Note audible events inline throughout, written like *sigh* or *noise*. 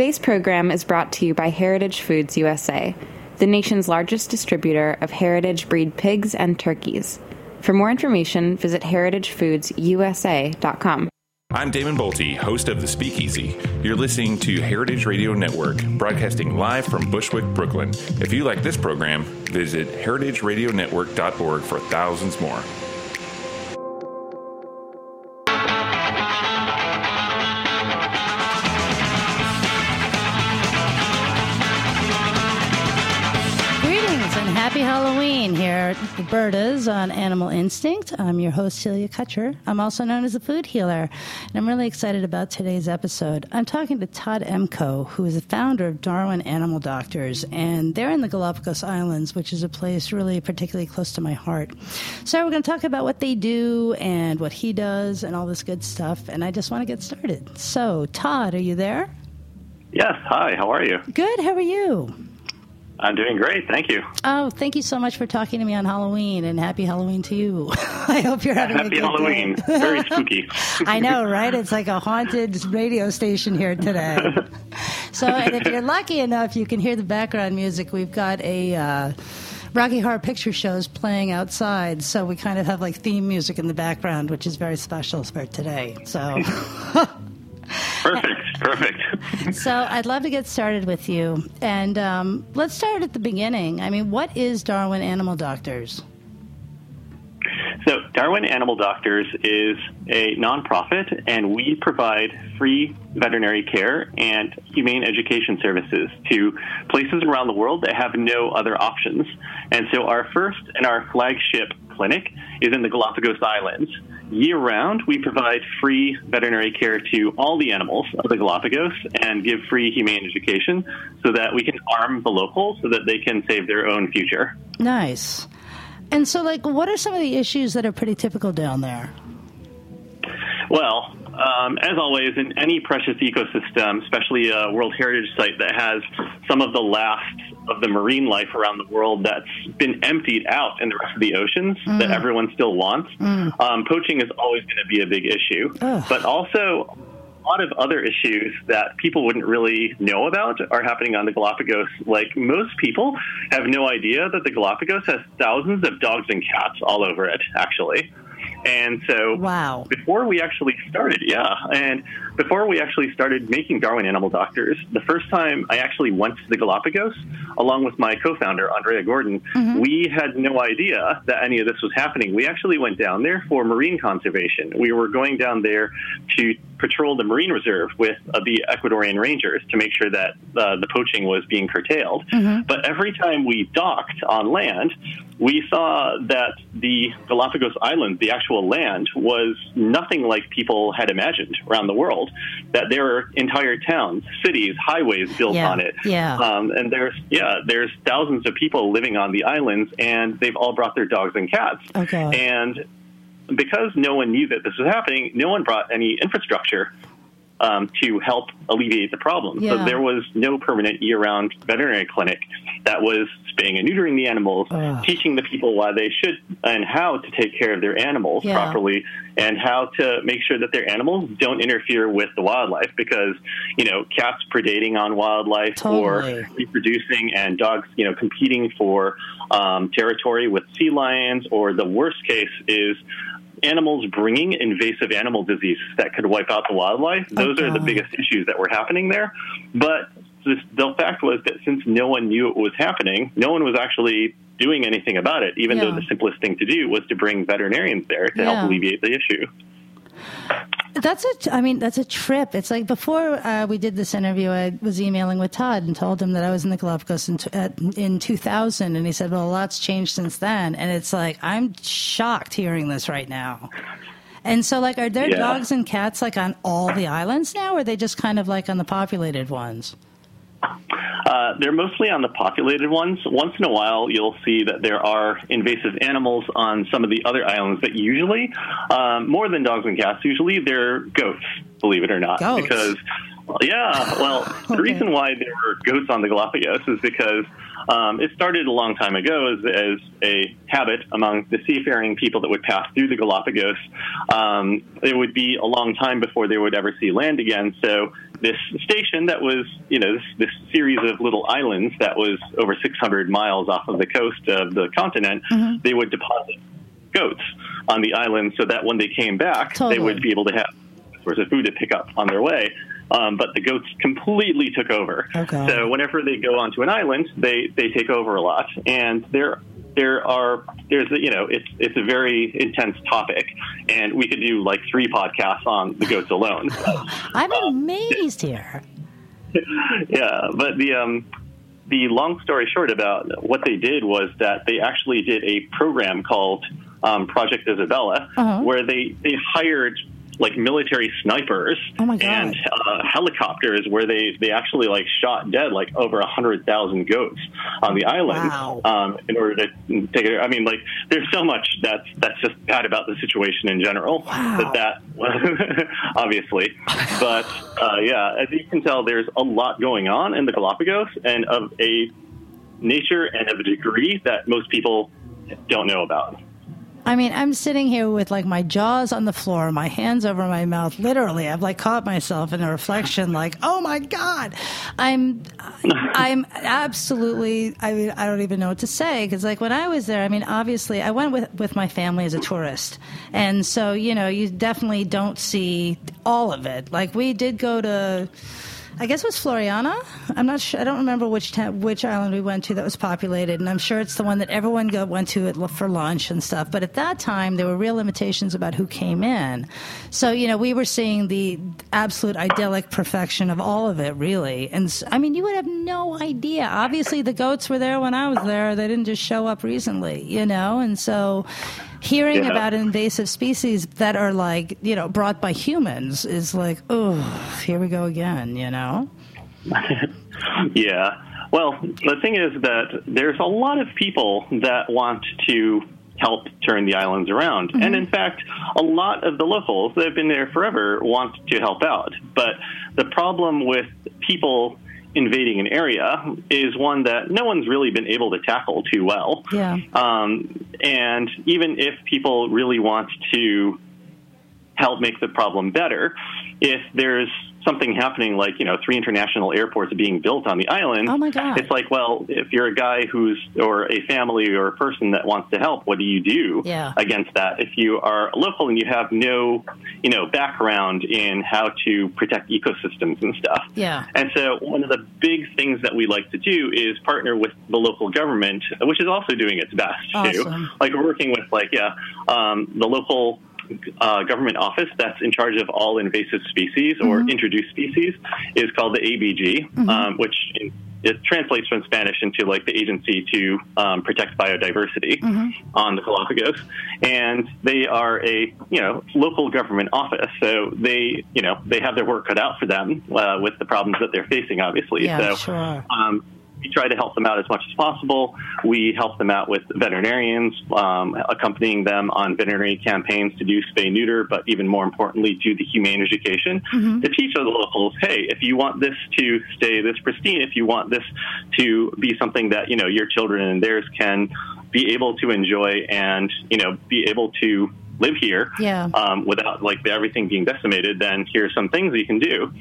Today's program is brought to you by Heritage Foods USA, the nation's largest distributor of heritage breed pigs and turkeys. For more information, visit heritagefoodsusa.com. I'm Damon Boelte, host of The Speakeasy. You're listening to Heritage Radio Network, broadcasting live from Bushwick, Brooklyn. If you like this program, visit heritageradionetwork.org for thousands more. Halloween here at the Birdas on Animal Instinct. I'm your host, Celia Kutcher. I'm also known as the Food Healer, and I'm really excited about today's episode. I'm talking to Todd Emko, who is the founder of Darwin Animal Doctors, and they're in the Galapagos Islands, which is a place really particularly close to my heart. So we're going to talk about what they do and what he does and all this good stuff, and I just want to get started. So, Todd, are you there? Yes. Hi. How are you? Good. How are you? I'm doing great. Thank you. Oh, thank you so much for talking to me on Halloween, and happy Halloween to you. *laughs* I hope you're having a Happy good Halloween. day. Very *laughs* spooky. I know, right? It's like a haunted radio station here today. *laughs* So, and if you're lucky enough, you can hear the background music. We've got a. Uh, Rocky Horror Picture Shows playing outside, so we kind of have like theme music in the background, which is very special for today. So, Perfect. Perfect. *laughs* so I'd love to get started with you, and um, let's start at the beginning. I mean, what is Darwin Animal Doctors? So, Darwin Animal Doctors is a nonprofit, and we provide free veterinary care and humane education services to places around the world that have no other options. And so, our first and our flagship clinic is in the Galapagos Islands. Year round, we provide free veterinary care to all the animals of the Galapagos and give free humane education so that we can arm the locals so that they can save their own future. Nice. And so, like, what are some of the issues that are pretty typical down there? Well, um, as always, in any precious ecosystem, especially a World Heritage Site that has some of the last of the marine life around the world that's been emptied out in the rest of the oceans that everyone still wants, um, poaching is always going to be a big issue. Ugh. But also, a lot of other issues that people wouldn't really know about are happening on the Galapagos. Like most people have no idea that the Galapagos has thousands of dogs and cats all over it, actually. And so Wow. before we actually started, yeah, and before we actually started making Darwin Animal Doctors, the first time I actually went to the Galapagos, along with my co-founder Andrea Gordon, mm-hmm. we had no idea that any of this was happening. We actually went down there for marine conservation. We were going down there to patrol the marine reserve with uh, the Ecuadorian rangers to make sure that uh, the poaching was being curtailed. But every time we docked on land, we saw that the Galapagos Islands, the actual land, was nothing like people had imagined around the world. That there are entire towns, cities, highways built Yeah, on it. yeah. Um, and there's yeah, there's thousands of people living on the islands, and they've all brought their dogs and cats. Okay. And because no one knew that this was happening, no one brought any infrastructure um, to help alleviate the problem. Yeah. So there was no permanent year-round veterinary clinic that was spaying and neutering the animals, Ugh. teaching the people why they should and how to take care of their animals Yeah. properly, and how to make sure that their animals don't interfere with the wildlife. Because you know, cats predating on wildlife Totally. or reproducing, and dogs, you know, competing for um, territory with sea lions, or the worst case is animals bringing invasive animal diseases that could wipe out the wildlife. Those are the biggest issues that were happening there. But the fact was that since no one knew it was happening, no one was actually doing anything about it, even though the simplest thing to do was to bring veterinarians there to Yeah. help alleviate the issue. That's a, I mean, that's a trip. It's like before uh, we did this interview, I was emailing with Todd and told him that I was in the Galapagos in, t- at, in 2000. And he said, well, a lot's changed since then. And it's like, I'm shocked hearing this right now. And so, like, are there Yeah. dogs and cats, like, on all the islands now, or are they just kind of like on the populated ones? Uh, they're mostly on the populated ones. Once in a while, you'll see that there are invasive animals on some of the other islands, but usually, um, more than dogs and cats, usually they're goats, believe it or not. Goats? Because, yeah, well, *laughs* the reason why there were goats on the Galapagos is because um, it started a long time ago as, as a habit among the seafaring people that would pass through the Galapagos. Um, it would be a long time before they would ever see land again, so this station that was, you know, this, this series of little islands that was over 600 miles off of the coast of the continent. Mm-hmm. They would deposit goats on the island so that when they came back, Totally. they would be able to have source of food to pick up on their way. Um, but the goats completely took over. Okay. So whenever they go onto an island, they, they take over a lot, and there there are there's you know it's it's a very intense topic, and we could do like three podcasts on the goats alone. *laughs* I'm amazed here. *laughs* yeah, but the um, the long story short about what they did was that they actually did a program called um, Project Isabela, Uh-huh. where they they hired like military snipers Oh my God. and uh, helicopters, where they they actually like shot dead like over a hundred thousand goats on the island Wow. um, in order to take it. I mean, like there's so much that's that's just bad about the situation in general Wow. that that *laughs* obviously, but uh, yeah, as you can tell, there's a lot going on in the Galapagos and of a nature and of a degree that most people don't know about. I mean, I'm sitting here with like my jaws on the floor, my hands over my mouth. Literally, I've like caught myself in a reflection, like, oh my god, I'm, *laughs* I'm absolutely. I mean, I don't even know what to say because like when I was there, I mean, obviously, I went with with my family as a tourist, and so you know, you definitely don't see all of it. Like we did go to. I guess it was Floreana. I'm not sure. I don't remember which which island we went to that was populated, and I'm sure it's the one that everyone go, went to at, for lunch and stuff. But at that time, there were real limitations about who came in. So you know, we were seeing the absolute idyllic perfection of all of it, really. And I mean, you would have no idea. Obviously, the goats were there when I was there. They didn't just show up recently, you know. And so, hearing Yeah. about invasive species that are like you know brought by humans is like, oh, here we go again, you know. *laughs* Yeah. Well, the thing is that there's a lot of people that want to help turn the islands around. And mm-hmm. in fact, a lot of the locals that have been there forever want to help out. But the problem with people invading an area is one that no one's really been able to tackle too well. Yeah. Um, and even if people really want to help make the problem better, if there's something happening like you know three international airports being built on the island Oh, my God. it's like well if you're a guy who's or a family or a person that wants to help what do you do Yeah. against that if you are local and you have no you know background in how to protect ecosystems and stuff Yeah. and so one of the big things that we like to do is partner with the local government, which is also doing its best too. Like we're working with like yeah, um, the local uh, government office that's in charge of all invasive species or introduced species is called the ABG, um, which it translates from Spanish into like the agency to um, protect biodiversity on the Galapagos, and they are a you know local government office, so they you know they have their work cut out for them uh, with the problems that they're facing, obviously. Yeah, so sure. um, we try to help them out as much as possible. We help them out with veterinarians, um, accompanying them on veterinary campaigns to do spay neuter, but even more importantly, do the humane education to teach other locals, hey, if you want this to stay this pristine, if you want this to be something that you know your children and theirs can be able to enjoy and you know be able to live here Yeah. um, without like everything being decimated, then here's some things you can do.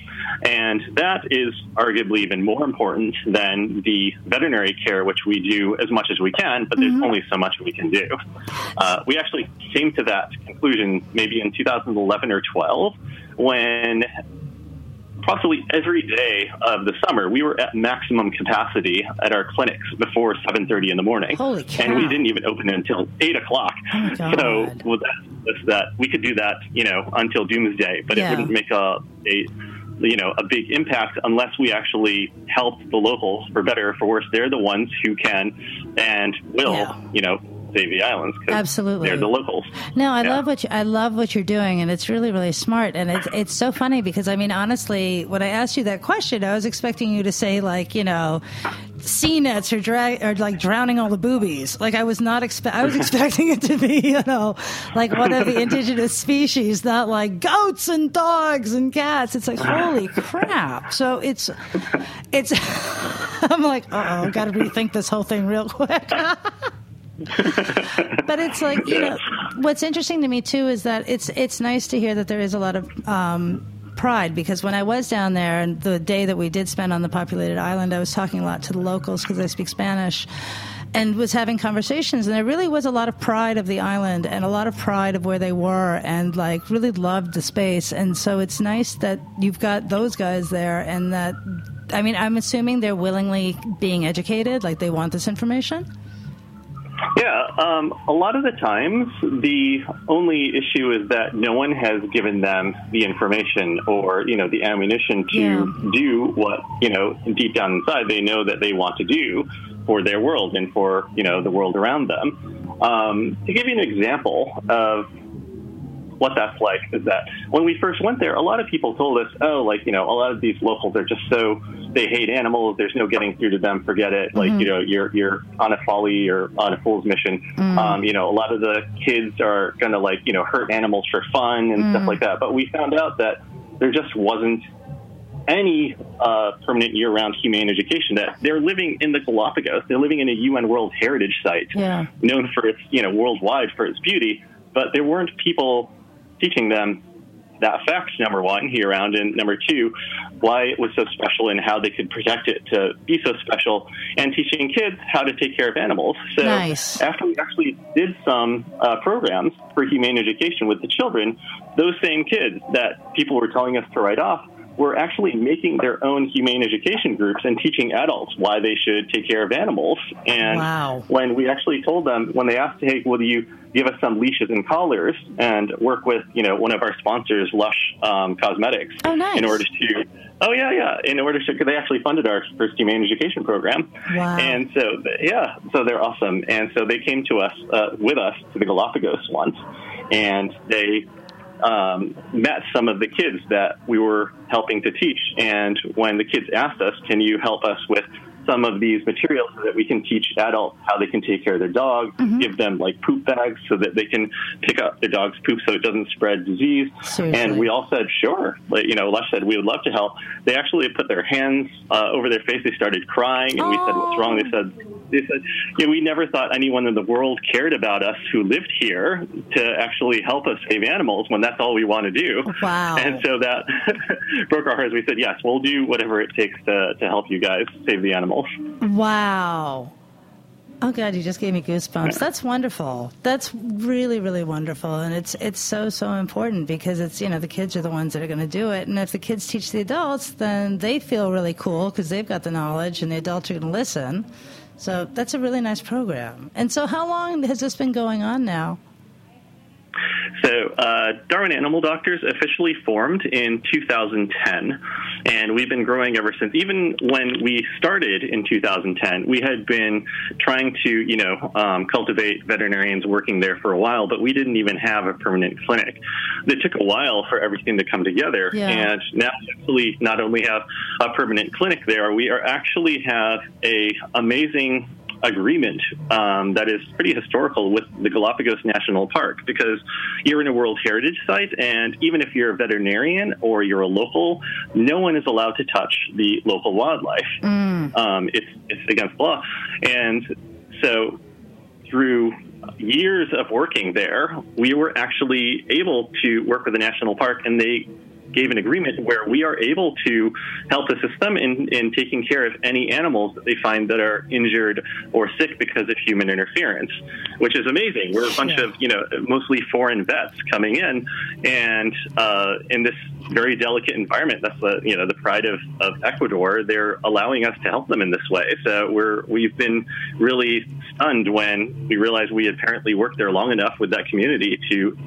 And that is arguably even more important than the veterinary care, which we do as much as we can, but there's only so much we can do. Uh, we actually came to that conclusion maybe in 2011 or 12 when approximately every day of the summer we were at maximum capacity at our clinics before 7.30 in the morning. Holy and we didn't even open until 8 o'clock. Oh, so well, that, that. We could do that you know until doomsday but Yeah. it wouldn't make a, a you know a big impact unless we actually help the locals for better or for worse. They're the ones who can and will Yeah. you know save the islands Absolutely. they're the locals No, I Yeah. love what you, I love what you're doing, and it's really really smart. And it's it's so funny because I mean, honestly, when I asked you that question, I was expecting you to say like, you know, sea nets are drag are like drowning all the boobies. Like I was not expect I was *laughs* expecting it to be, you know, like one of the indigenous species, not like goats and dogs and cats. It's like holy crap. So it's it's. *laughs* I'm like, uh oh, got to rethink this whole thing real quick. *laughs* *laughs* but it's like you know what's interesting to me too is that it's it's nice to hear that there is a lot of um, pride because when I was down there and the day that we did spend on the populated island, I was talking a lot to the locals because I speak Spanish and was having conversations and there really was a lot of pride of the island and a lot of pride of where they were and like really loved the space. And so it's nice that you've got those guys there and that I mean I'm assuming they're willingly being educated like they want this information yeah, um, a lot of the times the only issue is that no one has given them the information or you know the ammunition to Yeah. do what you know deep down inside they know that they want to do for their world and for you know the world around them. Um, to give you an example of what that's like is that when we first went there, a lot of people told us, oh, like, you know, a lot of these locals are just so, they hate animals. There's no getting through to them. Forget it. Like, you know, you're, you're on a folly or on a fool's mission. Um, you know, a lot of the kids are going to like, you know, hurt animals for fun and stuff like that. But we found out that there just wasn't any uh, permanent year-round humane education. That they're living in the Galapagos. They're living in a UN World Heritage Site, Yeah. known for its, you know, worldwide for its beauty. But there weren't people teaching them that fact. Number one, year round, and number two, why it was so special and how they could protect it to be so special, and teaching kids how to take care of animals. So Nice. after we actually did some uh, programs for humane education with the children, those same kids that people were telling us to write off were actually making their own humane education groups and teaching adults why they should take care of animals. And Wow. when we actually told them, when they asked, hey, will you give us some leashes and collars and work with, you know, one of our sponsors, Lush um, Cosmetics, Oh, nice. in order to, oh, yeah, yeah, in order to, because they actually funded our first humane education program. Wow. And so, yeah, so they're awesome. And so they came to us, uh, with us to the Galapagos once, and they um, met some of the kids that we were helping to teach. And when the kids asked us, can you help us with some of these materials so that we can teach adults how they can take care of their dog, give them like poop bags so that they can pick up their dog's poop so it doesn't spread disease. Seriously. And we all said, sure. Like, you know, Lush said, we would love to help. They actually put their hands uh, over their face. They started crying, and we said, what's wrong? They said, they said, yeah, we never thought anyone in the world cared about us who lived here to actually help us save animals when that's all we want to do. Wow. And so that *laughs* broke our hearts. We said, yes, we'll do whatever it takes to, to help you guys save the animals. Wow. Oh God, you just gave me goosebumps. That's wonderful. That's really, really wonderful, and it's it's so so important because it's you know the kids are the ones that are going to do it, and if the kids teach the adults, then they feel really cool because they've got the knowledge, and the adults are going to listen. So that's a really nice program. And so, how long has this been going on now? So, uh, Darwin Animal Doctors officially formed in 2010, and we've been growing ever since. Even when we started in 2010, we had been trying to, you know, um, cultivate veterinarians working there for a while, but we didn't even have a permanent clinic. It took a while for everything to come together, Yeah. and now we actually not only have a permanent clinic there, we are actually have a amazing agreement um, that is pretty historical with the Galapagos National Park because you're in a World Heritage Site, and even if you're a veterinarian or you're a local, no one is allowed to touch the local wildlife. Um, it's, it's against law. And so through years of working there, we were actually able to work with the national park, and they gave an agreement where we are able to help assist them in, in taking care of any animals that they find that are injured or sick because of human interference, which is amazing. We're a bunch Yeah. of, you know, mostly foreign vets coming in, and uh, in this very delicate environment, that's the, you know, the pride of, of Ecuador, they're allowing us to help them in this way. So we're, we've been really stunned when we realized we apparently worked there long enough with that community to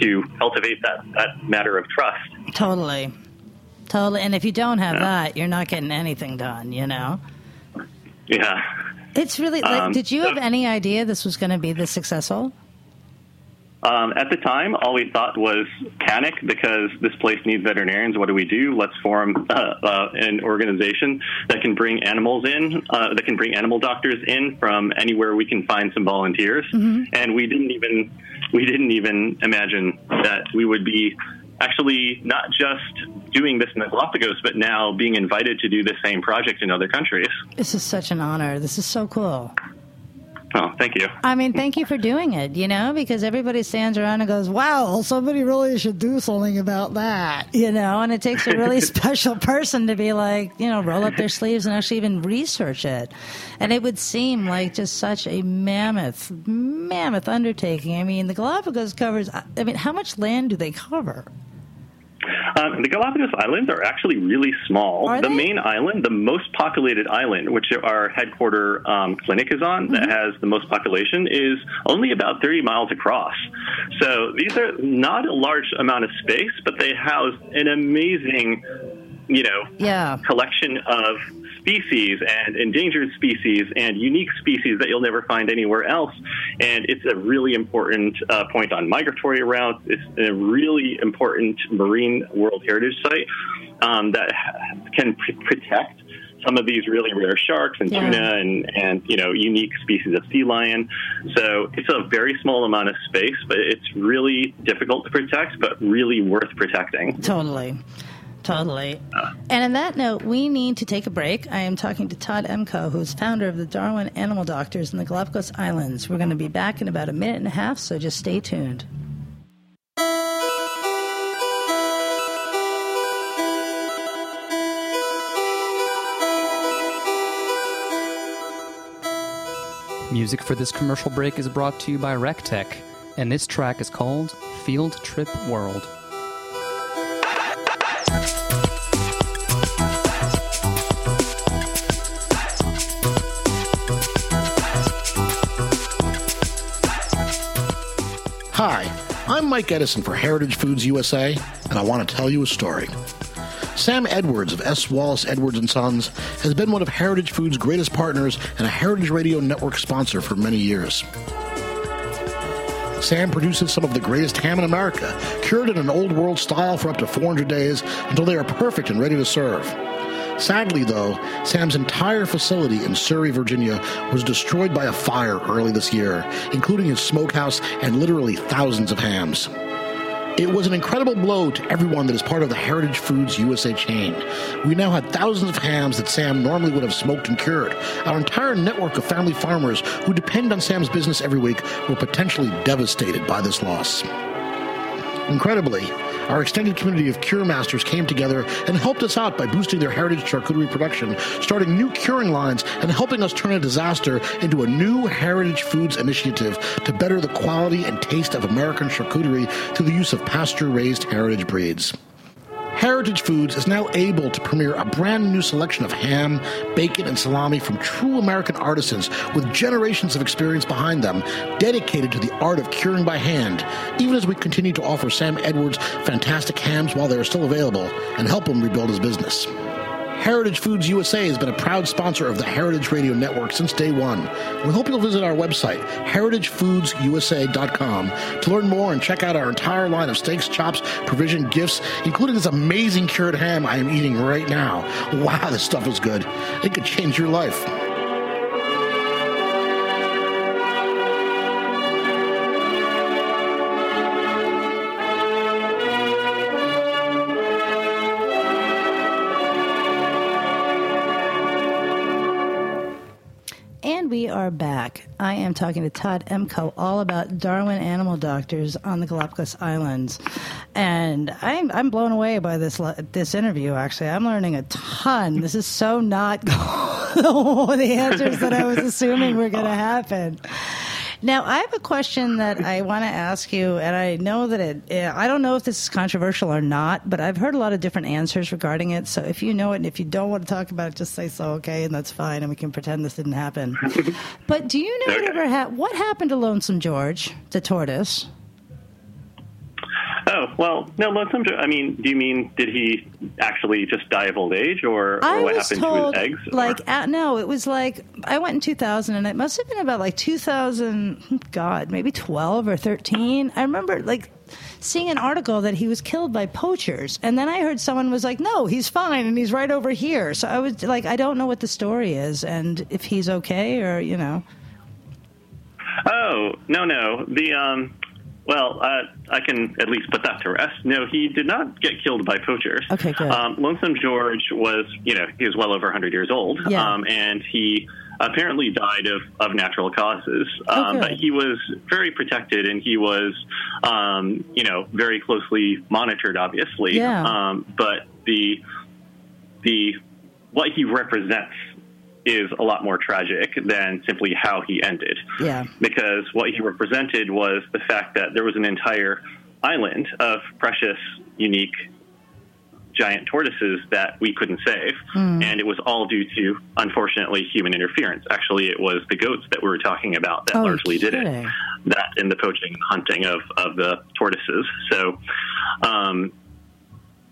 to cultivate that, that matter of trust. Totally, totally. And if you don't have that, you're not getting anything done. You know. Yeah. It's really like. Um, did you have any idea this was going to be this successful? Um, at the time, all we thought was panic because this place needs veterinarians. What do we do? Let's form uh, uh, an organization that can bring animals in, uh, that can bring animal doctors in from anywhere we can find some volunteers. And we didn't even we didn't even imagine that we would be actually not just doing this in the Galapagos, but now being invited to do the same project in other countries. This is such an honor. This is so cool. Oh, thank you. I mean, thank you for doing it, you know, because everybody stands around and goes, wow, somebody really should do something about that, you know, and it takes a really *laughs* special person to be like, you know, roll up their sleeves and actually even research it. And it would seem like just such a mammoth, mammoth undertaking. I mean, the Galapagos covers, I mean, how much land do they cover? Um, the Galapagos Islands are actually really small. Are the they? main island, the most populated island, which our headquarter um, clinic is on, that Mm-hmm. has the most population, is only about 30 miles across. So these are not a large amount of space, but they house an amazing, you know, Yeah. collection of species and endangered species and unique species that you'll never find anywhere else. And it's a really important uh, point on migratory routes. It's a really important marine World Heritage Site um, that can pr- protect some of these really rare sharks and Yeah. tuna and, and you know unique species of sea lion. So it's a very small amount of space, but it's really difficult to protect, but really worth protecting. Totally. Totally. And on that note, we need to take a break. I am talking to Todd Emko, who's founder of the Darwin Animal Doctors in the Galapagos Islands. We're going to be back in about a minute and a half, so just stay tuned. Music for this commercial break is brought to you by Rectech, and this track is called Field Trip World. I'm Mike Edison for Heritage Foods USA, and I want to tell you a story. Sam Edwards of S. Wallace Edwards and Sons has been one of Heritage Foods' greatest partners and a Heritage Radio Network sponsor for many years. Sam produces some of the greatest ham in America, cured in an old world style for up to 400 days until they are perfect and ready to serve. Sadly, though, Sam's entire facility in Surry, Virginia was destroyed by a fire early this year, including his smokehouse and literally thousands of hams. It was an incredible blow to everyone that is part of the Heritage Foods USA chain. We now had thousands of hams that Sam normally would have smoked and cured. Our entire network of family farmers who depend on Sam's business every week were potentially devastated by this loss. Incredibly, our extended community of cure masters came together and helped us out by boosting their heritage charcuterie production, starting new curing lines, and helping us turn a disaster into a new heritage foods initiative to better the quality and taste of American charcuterie through the use of pasture raised heritage breeds. Heritage Foods is now able to premiere a brand new selection of ham, bacon, and salami from true American artisans with generations of experience behind them, dedicated to the art of curing by hand, even as we continue to offer Sam Edwards fantastic hams while they are still available and help him rebuild his business. Heritage Foods USA has been a proud sponsor of the Heritage Radio Network since day one. We hope you'll visit our website, heritagefoodsusa.com, to learn more and check out our entire line of steaks, chops, provision, gifts, including this amazing cured ham I am eating right now. Wow, this stuff is good. It could change your life. We are back. I am talking to Todd Emko all about Darwin Animal Doctors on the Galapagos Islands, and I'm I'm blown away by this this interview. Actually, I'm learning a ton. This is so not *laughs* the answers that I was assuming were going to happen. Now, I have a question that I want to ask you, and I know that it, eh, I don't know if this is controversial or not, but I've heard a lot of different answers regarding it. So if you know it and if you don't want to talk about it, just say so, okay, and that's fine, and we can pretend this didn't happen. *laughs* but do you know whatever ha- what happened to Lonesome George, the tortoise? Oh well, no, I mean, do you mean did he actually just die of old age, or, or what happened told, to his eggs? like, uh, no, it was like I went in 2000, and it must have been about like 2000, God, maybe 12 or 13. I remember like seeing an article that he was killed by poachers, and then I heard someone was like, "No, he's fine, and he's right over here." So I was like, I don't know what the story is, and if he's okay, or you know, Oh no, no. The um, well, uh, I can at least put that to rest. No, he did not get killed by poachers. Okay, good. Um, Lonesome George was, you know, he was well over 100 years old, Yeah. um, and he apparently died of, of natural causes. Um, but he was very protected and he was, um, you know, very closely monitored, obviously. Yeah. Um, but the the what he represents is a lot more tragic than simply how he ended. Yeah. Because what he represented was the fact that there was an entire island of precious, unique giant tortoises that we couldn't save. And it was all due to, unfortunately, human interference. Actually, it was the goats that we were talking about that Oh, largely did it. That in the poaching and hunting of, of the tortoises. So, um,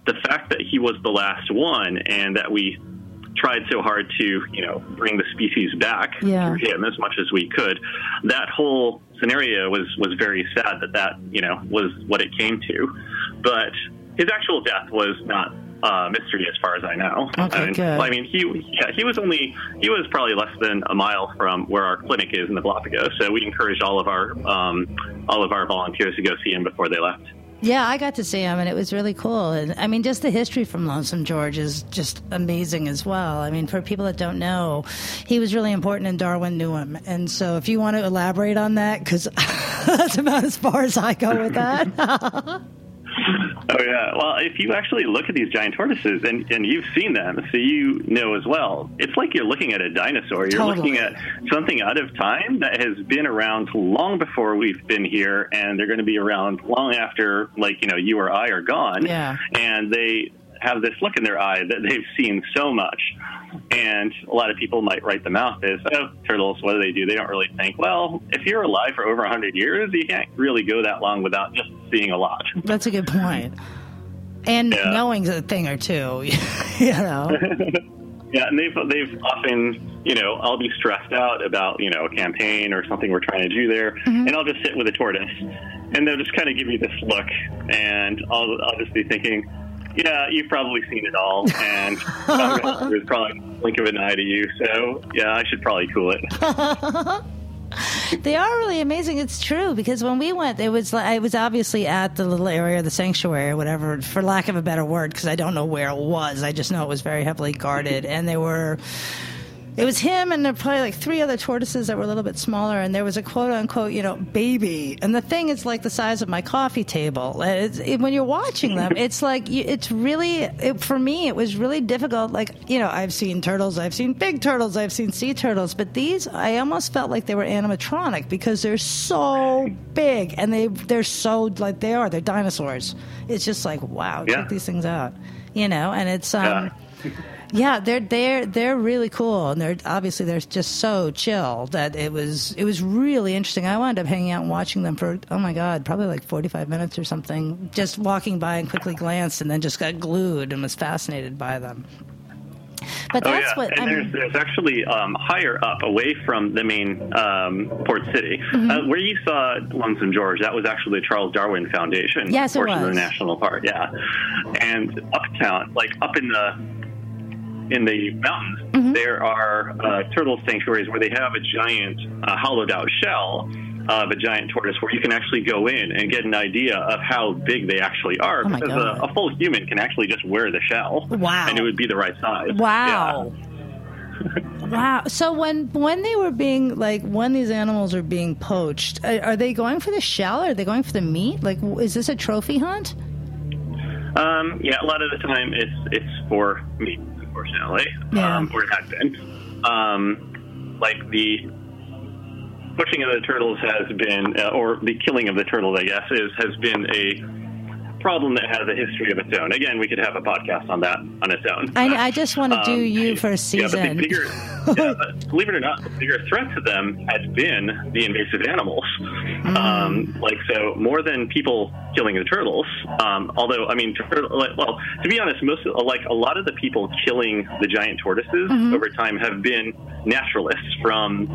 the fact that he was the last one and that we tried so hard to, you know, bring the species back Yeah. through him as much as we could, that whole scenario was was very sad that that you know was what it came to. But his actual death was not uh, mystery as far as I know. Okay, I mean, good. I mean, he yeah, he was only he was probably less than a mile from where our clinic is in the Galapagos. So we encouraged all of our um, all of our volunteers to go see him before they left. Yeah, I got to see him, and it was really cool. And I mean, just the history from Lonesome George is just amazing as well. I mean, for people that don't know, he was really important, and Darwin knew him. And so, if you want to elaborate on that, because *laughs* that's about as far as I go with that. *laughs* Oh yeah. Well, if you actually look at these giant tortoises, and, and you've seen them, so you know as well. It's like you're looking at a dinosaur. You're Totally. looking at something out of time that has been around long before we've been here, and they're going to be around long after, like you know, you or I are gone. Yeah. And they have this look in their eye that they've seen so much. And a lot of people might write them out as, oh, turtles, what do they do? They don't really think, well, if you're alive for over 100 years, you can't really go that long without just seeing a lot. that's a good point. And Yeah. knowing a thing or two, *laughs* you know. *laughs* Yeah, and they've they've often, you know, I'll be stressed out about, you know, a campaign or something we're trying to do there, Mm-hmm. and I'll just sit with a tortoise, and they'll just kind of give me this look, and I'll I'll just be thinking, yeah, you've probably seen it all, and *laughs* there's probably a blink of an eye to you, so yeah, I should probably cool it. *laughs* They are really amazing. It's true because when we went, it was like I was obviously at the little area, of the sanctuary, or whatever, for lack of a better word, because I don't know where it was. I just know it was very heavily guarded, and they were. It was him and probably like three other tortoises that were a little bit smaller, and there was a quote unquote, you know, baby. And the thing is like the size of my coffee table. It, when you're watching them, *laughs* it's like, it's really, it, for me, it was really difficult. Like, you know, I've seen turtles, I've seen big turtles, I've seen sea turtles, but these, I almost felt like they were animatronic because they're so big and they, they're so, like, they are, they're dinosaurs. It's just like, wow, Yeah. check these things out, you know, and it's, um, Yeah. Yeah, they're they're they're really cool, and they're obviously they're just so chill that it was it was really interesting. I wound up hanging out and watching them for oh my god, probably like forty five minutes or something. Just walking by and quickly glanced, and then just got glued and was fascinated by them. But Oh that's yeah, what and I there's mean. there's actually um, higher up, away from the main um, port city, Mm-hmm. uh, where you saw Lonesome George. That was actually the Charles Darwin Foundation Yes, it portion of the national park. Yeah, and uptown, like up in the in the mountains, Mm-hmm. there are uh, turtle sanctuaries where they have a giant uh, hollowed out shell. Of a giant tortoise, where you can actually go in and get an idea of how big they actually are, Oh because a, a full human can actually just wear the shell, Wow. and it would be the right size. Wow. *laughs* Wow. So when when they were being like when these animals are being poached, are, are they going for the shell? Or are they going for the meat? Like, is this a trophy hunt? Um, yeah, a lot of the time it's it's for me, unfortunately, Yeah. um, or it had been. Um, like the pushing of the turtles has been, uh, or the killing of the turtles, I guess, is has been a problem that has a history of its own. Again, we could have a podcast on that on its own. I, I just want to do Um, you for a Yeah, season. but the bigger, *laughs* yeah, believe it or not, the bigger threat to them has been the invasive animals. Mm. Um, like so, more than people killing the turtles. Um, although, I mean, turtle, like, well, to be honest, most like a lot of the people killing the giant tortoises Mm-hmm. over time have been naturalists from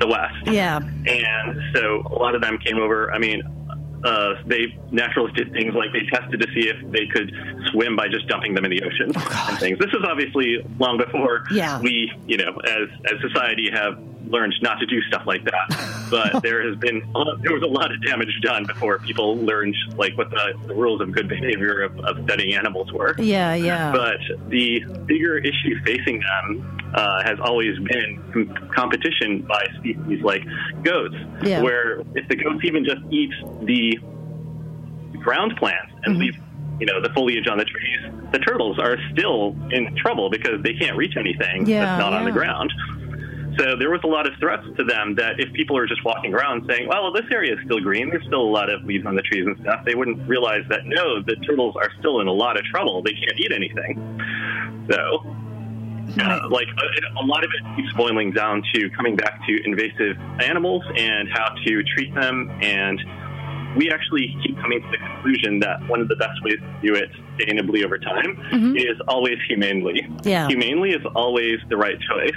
the west yeah. and so a lot of them came over. I mean, uh, they naturalists did things like they tested to see if they could swim by just dumping them in the ocean and things. This is obviously long before Yeah. we, you know, as as society have learned not to do stuff like that. but *laughs* there has been there was a lot of damage done before people learned like what the, the rules of good behavior of, of studying animals were. Yeah, yeah. But the bigger issue facing them uh, has always been com- competition by species like goats, Yeah. where if the goats even just eat the ground plants and Mm-hmm. leave, you know, the foliage on the trees, the turtles are still in trouble because they can't reach anything Yeah, that's not on the ground. So there was a lot of threats to them that if people are just walking around saying, well, this area is still green, there's still a lot of leaves on the trees and stuff, they wouldn't realize that no, the turtles are still in a lot of trouble. They can't eat anything. So, uh, like, a, a lot of it keeps boiling down to coming back to invasive animals and how to treat them. And we actually keep coming to the conclusion that one of the best ways to do it sustainably over time is always humanely. Yeah. Humanely is always the right choice.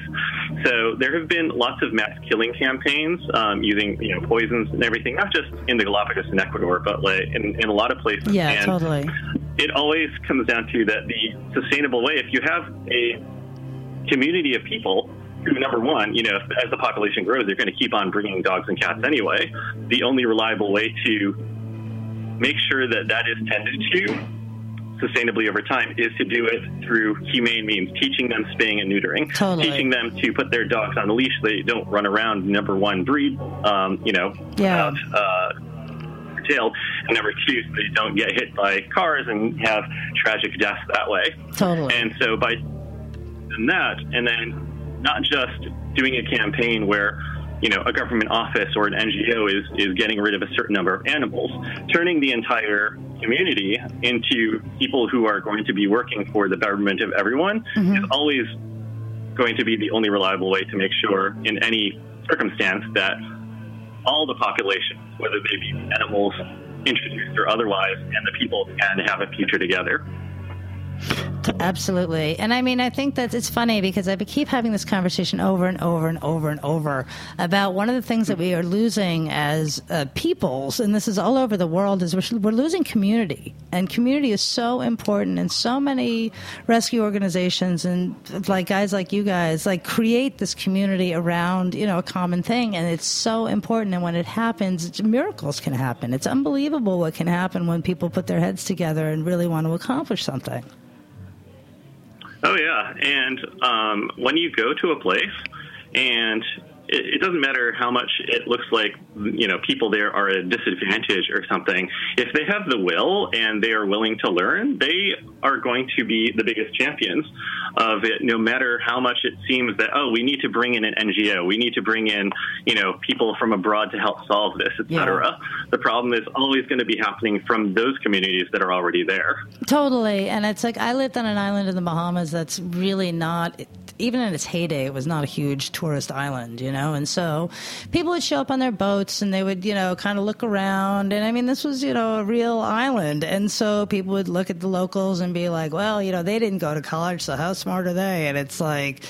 So there have been lots of mass killing campaigns um, using you know poisons and everything, not just in the Galapagos and Ecuador, but like in, in a lot of places. yeah, and totally. it always comes down to that the sustainable way, if you have a community of people who, number one, you know, as the population grows, they're going to keep on bringing dogs and cats anyway. The only reliable way to make sure that that is tended to sustainably over time is to do it through humane means, teaching them spaying and neutering, Totally. teaching them to put their dogs on a leash. so They don't run around number one breed, um, you know, Yeah. without, uh, and number two, so they don't get hit by cars and have tragic deaths that way. Totally. And so by doing that, and then not just doing a campaign where you know a government office or an NGO is is getting rid of a certain number of animals, turning the entire community into people who are going to be working for the betterment of everyone mm-hmm. is always going to be the only reliable way to make sure in any circumstance that all the population, whether they be animals introduced or otherwise, and the people can have a future together. Absolutely. And I mean, I think that it's funny because I keep having this conversation over and over and over and over about one of the things that we are losing as uh, peoples, and this is all over the world, is we're, we're losing community. And community is so important. And so many rescue organizations and like guys like you guys, like create this community around, you know, a common thing. And it's so important. And when it happens, miracles can happen. It's unbelievable what can happen when people put their heads together and really want to accomplish something. Oh yeah, and um, when you go to a place, and it, it doesn't matter how much it looks like you know people there are at a disadvantage or something. If they have the will and they are willing to learn, they are going to be the biggest champions of it. No matter how much it seems that oh, we need to bring in an NGO, we need to bring in you know people from abroad to help solve this, etc. The problem is always going to be happening from those communities that are already there. Totally. And it's like I lived on an island in the Bahamas that's really not, even in its heyday, it was not a huge tourist island, you know? And so people would show up on their boats and they would, you know, kind of look around. And I mean, this was, you know, a real island. And so people would look at the locals and be like, well, you know, they didn't go to college, so how smart are they? And it's like,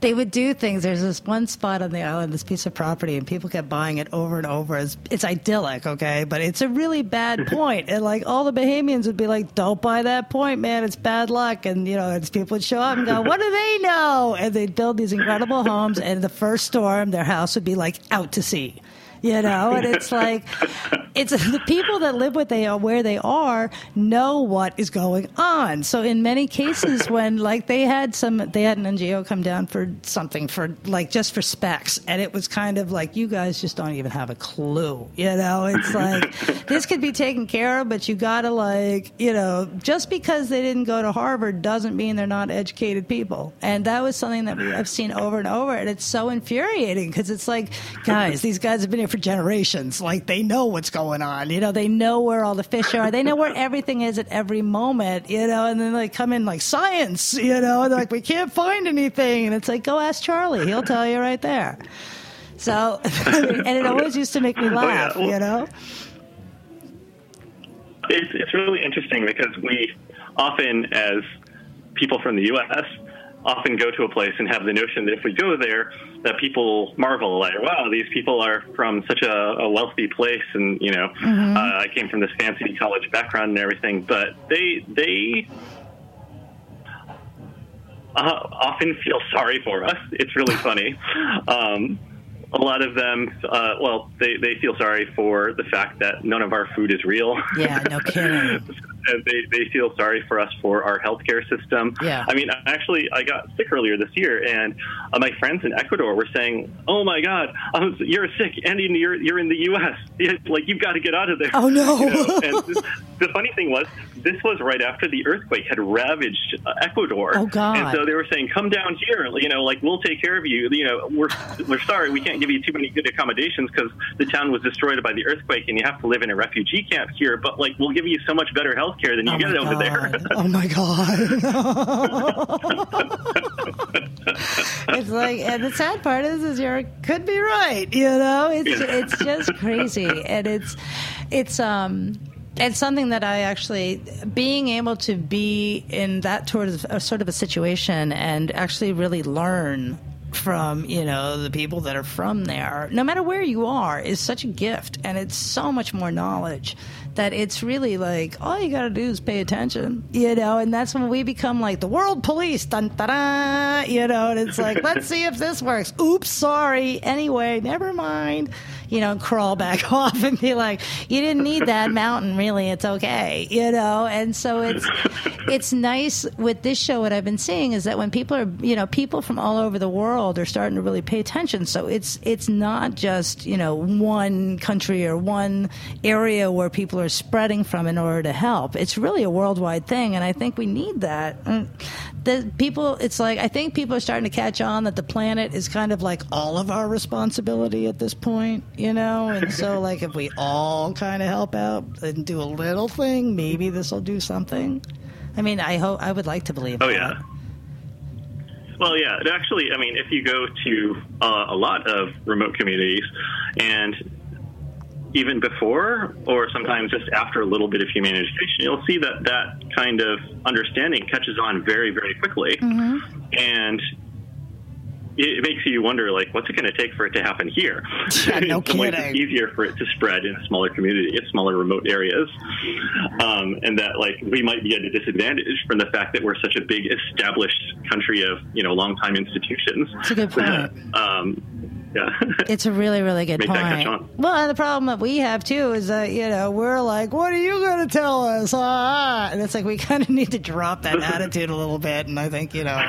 they would do things. There's this one spot on the island, this piece of property, and people kept buying it over and over. It's, it's idyllic, okay, but it's a really bad *laughs* point. And like all the Bahamians would be like, "Don't buy that point, man. It's bad luck." And you know, and people would show up and go, "What do they know?" And they'd build these incredible homes, and the first storm, their house would be like out to sea. You *laughs* know, and it's like it's *laughs* the people that live what they are where they are know what is going on. So in many cases, *laughs* when like they had some, they had an NGO come down for something for like just for specs, and it was kind of like you guys just don't even have a clue. You know, it's like this could be taken care of, but you gotta like you know just because they didn't go to Harvard doesn't mean they're not educated people. And that was something that we, I've seen over and over, and it's so infuriating because it's like, guys, these guys have been here for generations. Like they know what's going on. You know, they know where all the fish are. They know where *laughs* everything is at every moment. You know, and then they come in like science. You know, and they're like, we can't find anything, and it's like, go ask Charlie. He'll tell you right there. So, *laughs* and it always used to make me oh, laugh. Well- You know. It's, it's really interesting because we often, as people from the U.S., often go to a place and have the notion that if we go there, that people marvel, like, wow, these people are from such a, a wealthy place, and you know, uh, I came from this fancy college background and everything, but they they uh, often feel sorry for us. It's really *laughs* funny. Um, a lot of them, uh, well, they, they feel sorry for the fact that none of our food is real. Yeah, no *laughs* kidding. They, they feel sorry for us for our healthcare system. Yeah. I mean, actually, I got sick earlier this year, and uh, my friends in Ecuador were saying, "Oh my God, was, you're sick, and you're you're in the U.S. *laughs* Like you've got to get out of there." Oh no! *laughs* You know? And this, the funny thing was, this was right after the earthquake had ravaged uh, Ecuador. Oh God! And so they were saying, "Come down here, you know, like we'll take care of you. You know, we're we're sorry, we can't give you too many good accommodations because the town was destroyed by the earthquake, and you have to live in a refugee camp here. But like, we'll give you so much better health care than you oh get over God. there." oh my God! *laughs* it's like, and the sad part is, is you could be right. You know, it's it's just crazy, and it's it's um it's something that I actually being able to be in that sort of a sort of a situation and actually really learn from you know the people that are from there no matter where you are is such a gift and it's so much more knowledge that it's really like all you got to do is pay attention you know? And that's when we become like the world police dun, da, da, you know? And it's like let's see if this works. *laughs* Oops sorry. Anyway never mind. You know crawl back *laughs* off and be like you didn't need that mountain really. It's okay you know? And so it's it's nice with this show what i've been seeing is that when people are you know people from all over the world are starting to really pay attention. So it's it's not just you know one country or one area where people are spreading from in order to help it's really a worldwide thing and i think we need that the people it's like i think people are starting to catch on that the planet is kind of like all of our responsibility at this point you know and *laughs* so like if we all kind of help out and do a little thing maybe this will do something i mean i hope i would like to believe Oh that. yeah. Well, yeah. Actually, I mean, if you go to uh, a lot of remote communities, and even before, or sometimes just after a little bit of human education, you'll see that that kind of understanding catches on very, very quickly, and it, makes you wonder, like, what's it going to take for it to happen here? Yeah, no *laughs* ways, kidding. It's easier for it to spread in a smaller community, in smaller remote areas, um, and that like we might be at a disadvantage from the fact that we're such a big established country of you know long time institutions. That's a good point. um, yeah. *laughs* It's a really, really good Make point. Well, and the problem that we have too is that you know we're like, "What are you going to tell us?" Ah, and it's like we kind of *laughs* need to drop that *laughs* attitude a little bit, and I think you know,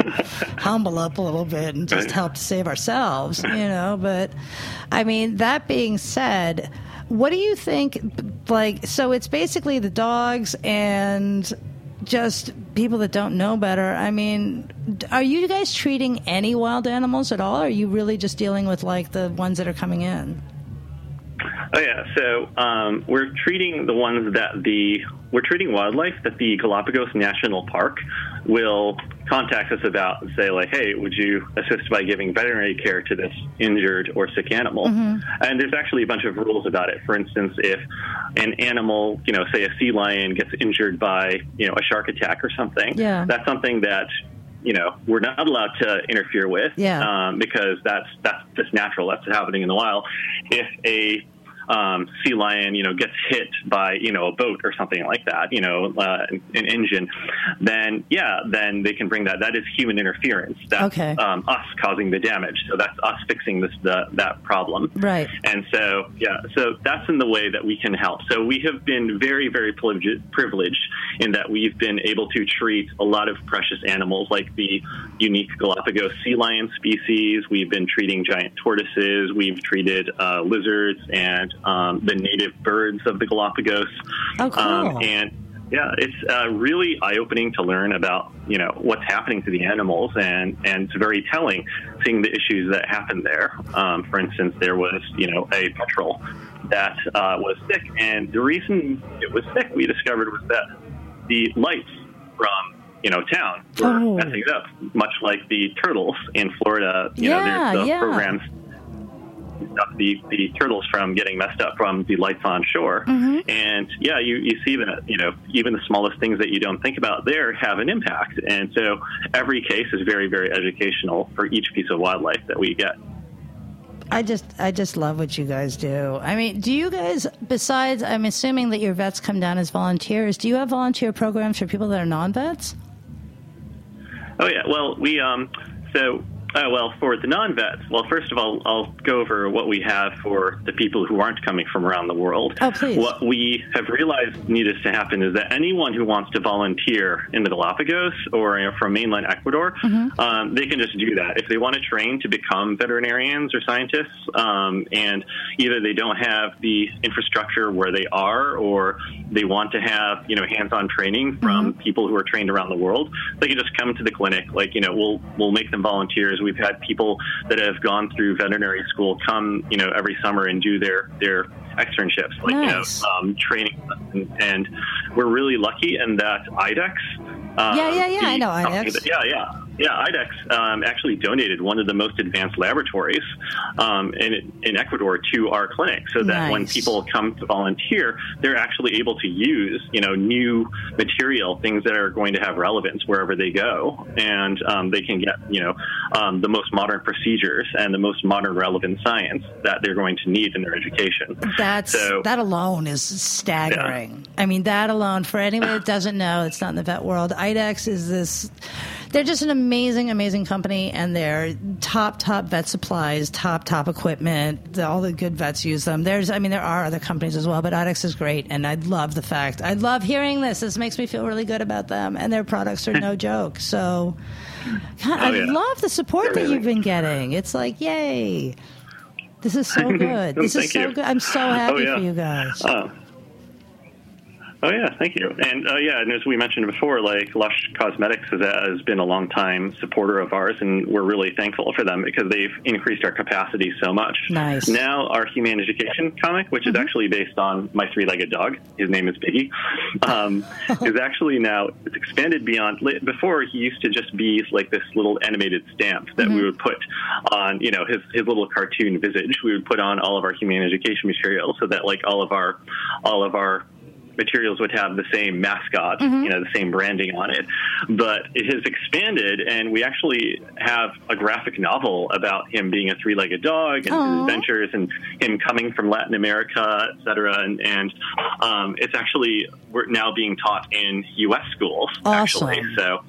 humble up a little bit and just Right. help to save ourselves, you know. But I mean, that being said, what do you think? Like, so it's basically the dogs and just people that don't know better. I mean, are you guys treating any wild animals at all? Are you really just dealing with like the ones that are coming in? Oh yeah, so um, we're treating the ones that the we're treating wildlife that the Galapagos National Park will contact us about and say like, hey, would you assist by giving veterinary care to this injured or sick animal? And there's actually a bunch of rules about it. For instance, if an animal, you know, say a sea lion gets injured by you know a shark attack or something, Yeah. that's something that you know we're not allowed to interfere with Yeah. um, because that's that's just natural. That's happening in the wild. If a um, sea lion, you know, gets hit by you know a boat or something like that, you know, uh, an engine, then yeah, then they can bring that. That is human interference. That's Okay. um, us causing the damage. So that's us fixing this the, that problem. Right. And so, yeah, so that's in the way that we can help. So we have been very, very privileged, privileged in that we've been able to treat a lot of precious animals like the unique Galapagos sea lion species. We've been treating giant tortoises. We've treated uh, lizards and um, the native birds of the Galapagos. Oh, cool. Um, and yeah, it's uh, really eye-opening to learn about you know what's happening to the animals, and and it's very telling seeing the issues that happen there. Um, for instance, there was you know a petrel that uh, was sick, and the reason it was sick, we discovered, was that the lights from you know town were Oh. messing it up, much like the turtles in Florida. You Yeah, know, there's the yeah. programs stop the, the turtles from getting messed up from the lights on shore. Mm-hmm. And yeah, you, you see that, you know, even the smallest things that you don't think about there have an impact. And so every case is very, very educational for each piece of wildlife that we get. I just I just love what you guys do. I mean, do you guys besides I'm assuming that your vets come down as volunteers, do you have volunteer programs for people that are non-vets? Oh yeah, well we um so Uh, well, for the non-vets, well, first of all, I'll go over what we have for the people who aren't coming from around the world. Oh, please. What we have realized needs to happen is that anyone who wants to volunteer in the Galapagos or you know, from mainland Ecuador, Mm-hmm. um, they can just do that. If they want to train to become veterinarians or scientists, um, and either they don't have the infrastructure where they are, or they want to have you know hands-on training from Mm-hmm. people who are trained around the world, they can just come to the clinic. Like you know, we'll we'll make them volunteers. We've had people that have gone through veterinary school come you know every summer and do their their externships, like Nice. you know um, training, and, and we're really lucky in that IDEXX. Um, Yeah, yeah, yeah, I know IDEXX. that- yeah, yeah. Yeah, IDEXX um, actually donated one of the most advanced laboratories um, in, in Ecuador to our clinic, so that when people come to volunteer, they're actually able to use you know new material, things that are going to have relevance wherever they go, and um, they can get you know um, the most modern procedures and the most modern relevant science that they're going to need in their education. That's So- that alone is staggering. I mean, that alone for anyone that doesn't know, it's not in the vet world. IDEXX is this. They're just an amazing, amazing company, and they're top, top vet supplies, top, top equipment. The- All the good vets use them. There's, I mean, there are other companies as well, but IDEXX is great, and I love the fact. I love hearing this. This makes me feel really good about them, and their products are no *laughs* joke. So, God, I Oh, yeah. love the support that you've been getting. It's like, yay. This is so *laughs* good. This is so you. good. I'm so happy Oh, yeah. for you guys. Uh, Oh yeah, thank you. And uh, yeah, and as we mentioned before, like Lush Cosmetics has, has been a long time supporter of ours, and we're really thankful for them because they've increased our capacity so much. Nice. Mm-hmm. Now our Humane Education comic, which is actually based on my three-legged dog, his name is Piggy, um, *laughs* is actually now it's expanded beyond. Before he used to just be like this little animated stamp that Mm-hmm. we would put on, you know, his his little cartoon visage. We would put on all of our Humane Education material so that like all of our all of our materials would have the same mascot, Mm-hmm. you know, the same branding on it. But it has expanded, and we actually have a graphic novel about him being a three-legged dog and Aw. his adventures, and him coming from Latin America, et cetera. And, and um, it's actually we're now being taught in U.S. schools, actually. So.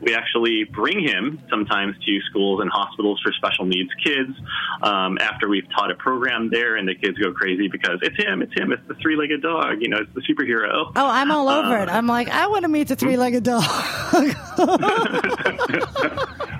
We actually bring him sometimes to schools and hospitals for special needs kids um, after we've taught a program there, and the kids go crazy because it's him, it's him, it's the three-legged dog, you know, it's the superhero. Oh, I'm all over Uh, it. I'm like, I want to meet the three legged dog. *laughs* *laughs*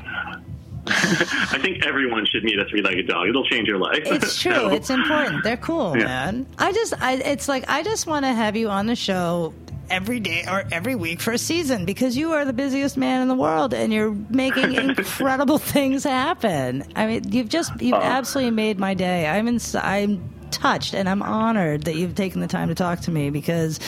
*laughs* I think everyone should meet a three-legged dog. It'll change your life. it's *laughs* true. So- It's important. They're cool, Yeah. man. I just, I, it's like, I just want to have you on the show every day or every week for a season because you are the busiest man in the world and you're making *laughs* incredible things happen. I mean, you've just, you've Aw. absolutely made my day. I'm in, I'm touched and I'm honored that you've taken the time to talk to me because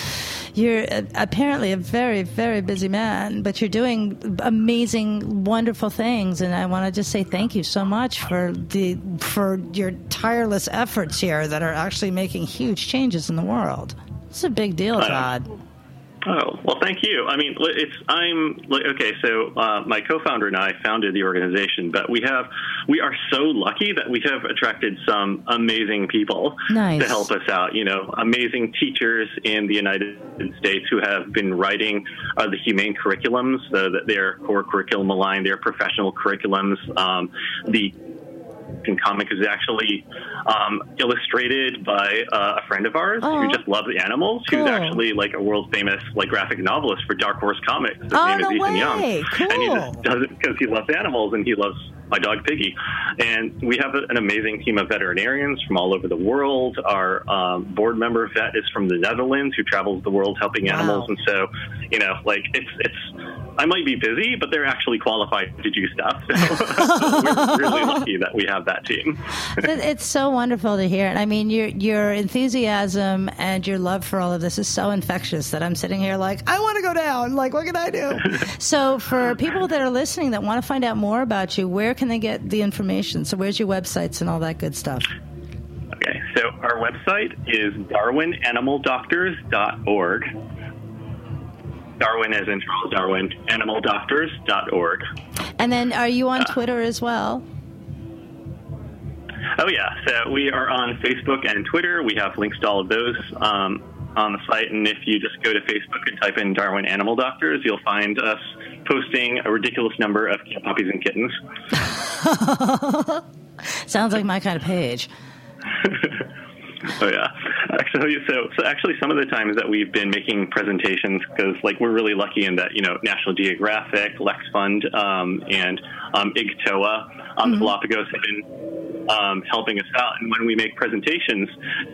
you're uh, apparently a very, very busy man, but you're doing amazing, wonderful things. And I want to just say thank you so much for the for your tireless efforts here that are actually making huge changes in the world. It's a big deal, Todd. Oh well, thank you. I mean, it's I'm okay. So uh, my co-founder and I founded the organization, but we have we are so lucky that we have attracted some amazing people Nice. to help us out. You know, amazing teachers in the United States who have been writing uh, the humane curriculums, so that their core curriculum aligned, their professional curriculums. Um, the and comic is actually um, illustrated by uh, a friend of ours Aw. who just loves animals. Cool. Who's actually like a world famous like graphic novelist for Dark Horse Comics. His Oh, name is no Ethan way. Young, and he Cool. just does it because he loves animals and he loves my dog Piggy. And we have an amazing team of veterinarians from all over the world. Our um, board member vet is from the Netherlands, who travels the world helping Wow. animals. And so, you know, like it's it's. I might be busy, but they're actually qualified to do stuff. *laughs* So we're really lucky that we have that team. *laughs* It's so wonderful to hear. And I mean, your your enthusiasm and your love for all of this is so infectious that I'm sitting here like, I want to go down. Like, what can I do? *laughs* so, for people that are listening that want to find out more about you, where can they get the information? So, where's your websites and all that good stuff? Okay, so our website is darwinanimaldoctors.org. Darwin as in Charles Darwin, animaldoctors.org. And then, are you on Twitter as well? Oh, yeah, so we are on Facebook and Twitter. We have links to all of those um, on the site. And if you just go to Facebook and type in Darwin Animal Doctors, you'll find us posting a ridiculous number of puppies and kittens. *laughs* Sounds like my kind of page. *laughs* Oh yeah. Actually, so so actually, some of the times that we've been making presentations, because like we're really lucky in that you know National Geographic, Lex Fund, um, and um, IGTOA on the Galapagos have been um, helping us out. And when we make presentations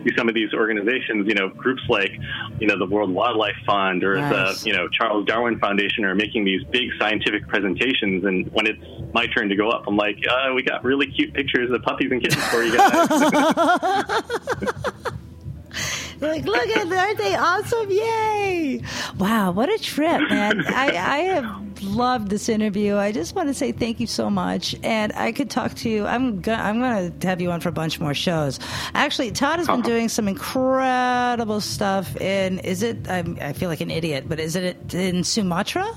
to some of these organizations, you know, groups like you know the World Wildlife Fund or Nice. the you know Charles Darwin Foundation are making these big scientific presentations. And when it's my turn to go up, I'm like, uh, we got really cute pictures of puppies and kittens for you guys. *laughs* Like, look at them, aren't they awesome? Yay! Wow, what a trip, man. I, I have loved this interview. I just want to say thank you so much. And I could talk to you. I'm go- I'm going to have you on for a bunch more shows. Actually, Todd has been uh-huh. doing some incredible stuff in, is it, I'm, I feel like an idiot, but is it in Sumatra?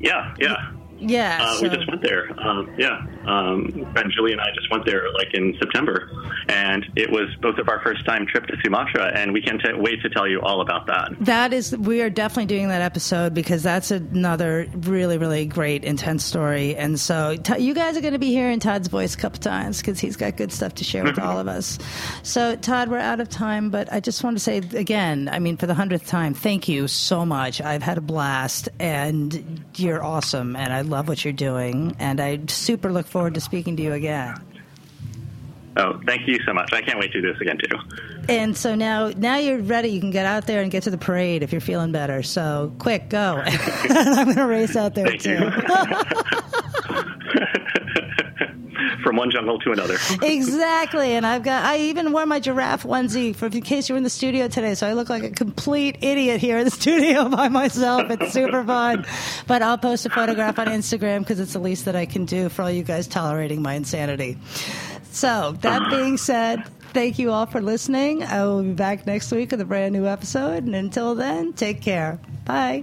yeah, yeah. Yeah. Uh, so- we just went there. Um, yeah, um, friend Julie and I just went there like in September, and it was both of our first time trip to Sumatra, and we can't t- wait to tell you all about that. That is, we are definitely doing that episode because that's another really, really great, intense story. And so, t- you guys are going to be hearing Todd's voice a couple times because he's got good stuff to share with *laughs* all of us. So, Todd, we're out of time, but I just want to say again, I mean, for the hundredth time, thank you so much. I've had a blast, and you're awesome, and I love what you're doing, and I super look forward to speaking to you again. Oh, thank you so much. I can't wait to do this again too. And so now, now you're ready. You can get out there and get to the parade if you're feeling better. So quick, go! *laughs* I'm going to race out there Thank too. *laughs* From one jungle to another. *laughs* exactly. And I've got. I even wore my giraffe onesie for in case you were in the studio today. So I look like a complete idiot here in the *laughs* studio by myself. It's super fun. But I'll post a photograph on Instagram because it's the least that I can do for all you guys tolerating my insanity. So that being said. Thank you all for listening. I will be back next week with a brand new episode. And until then, take care. Bye.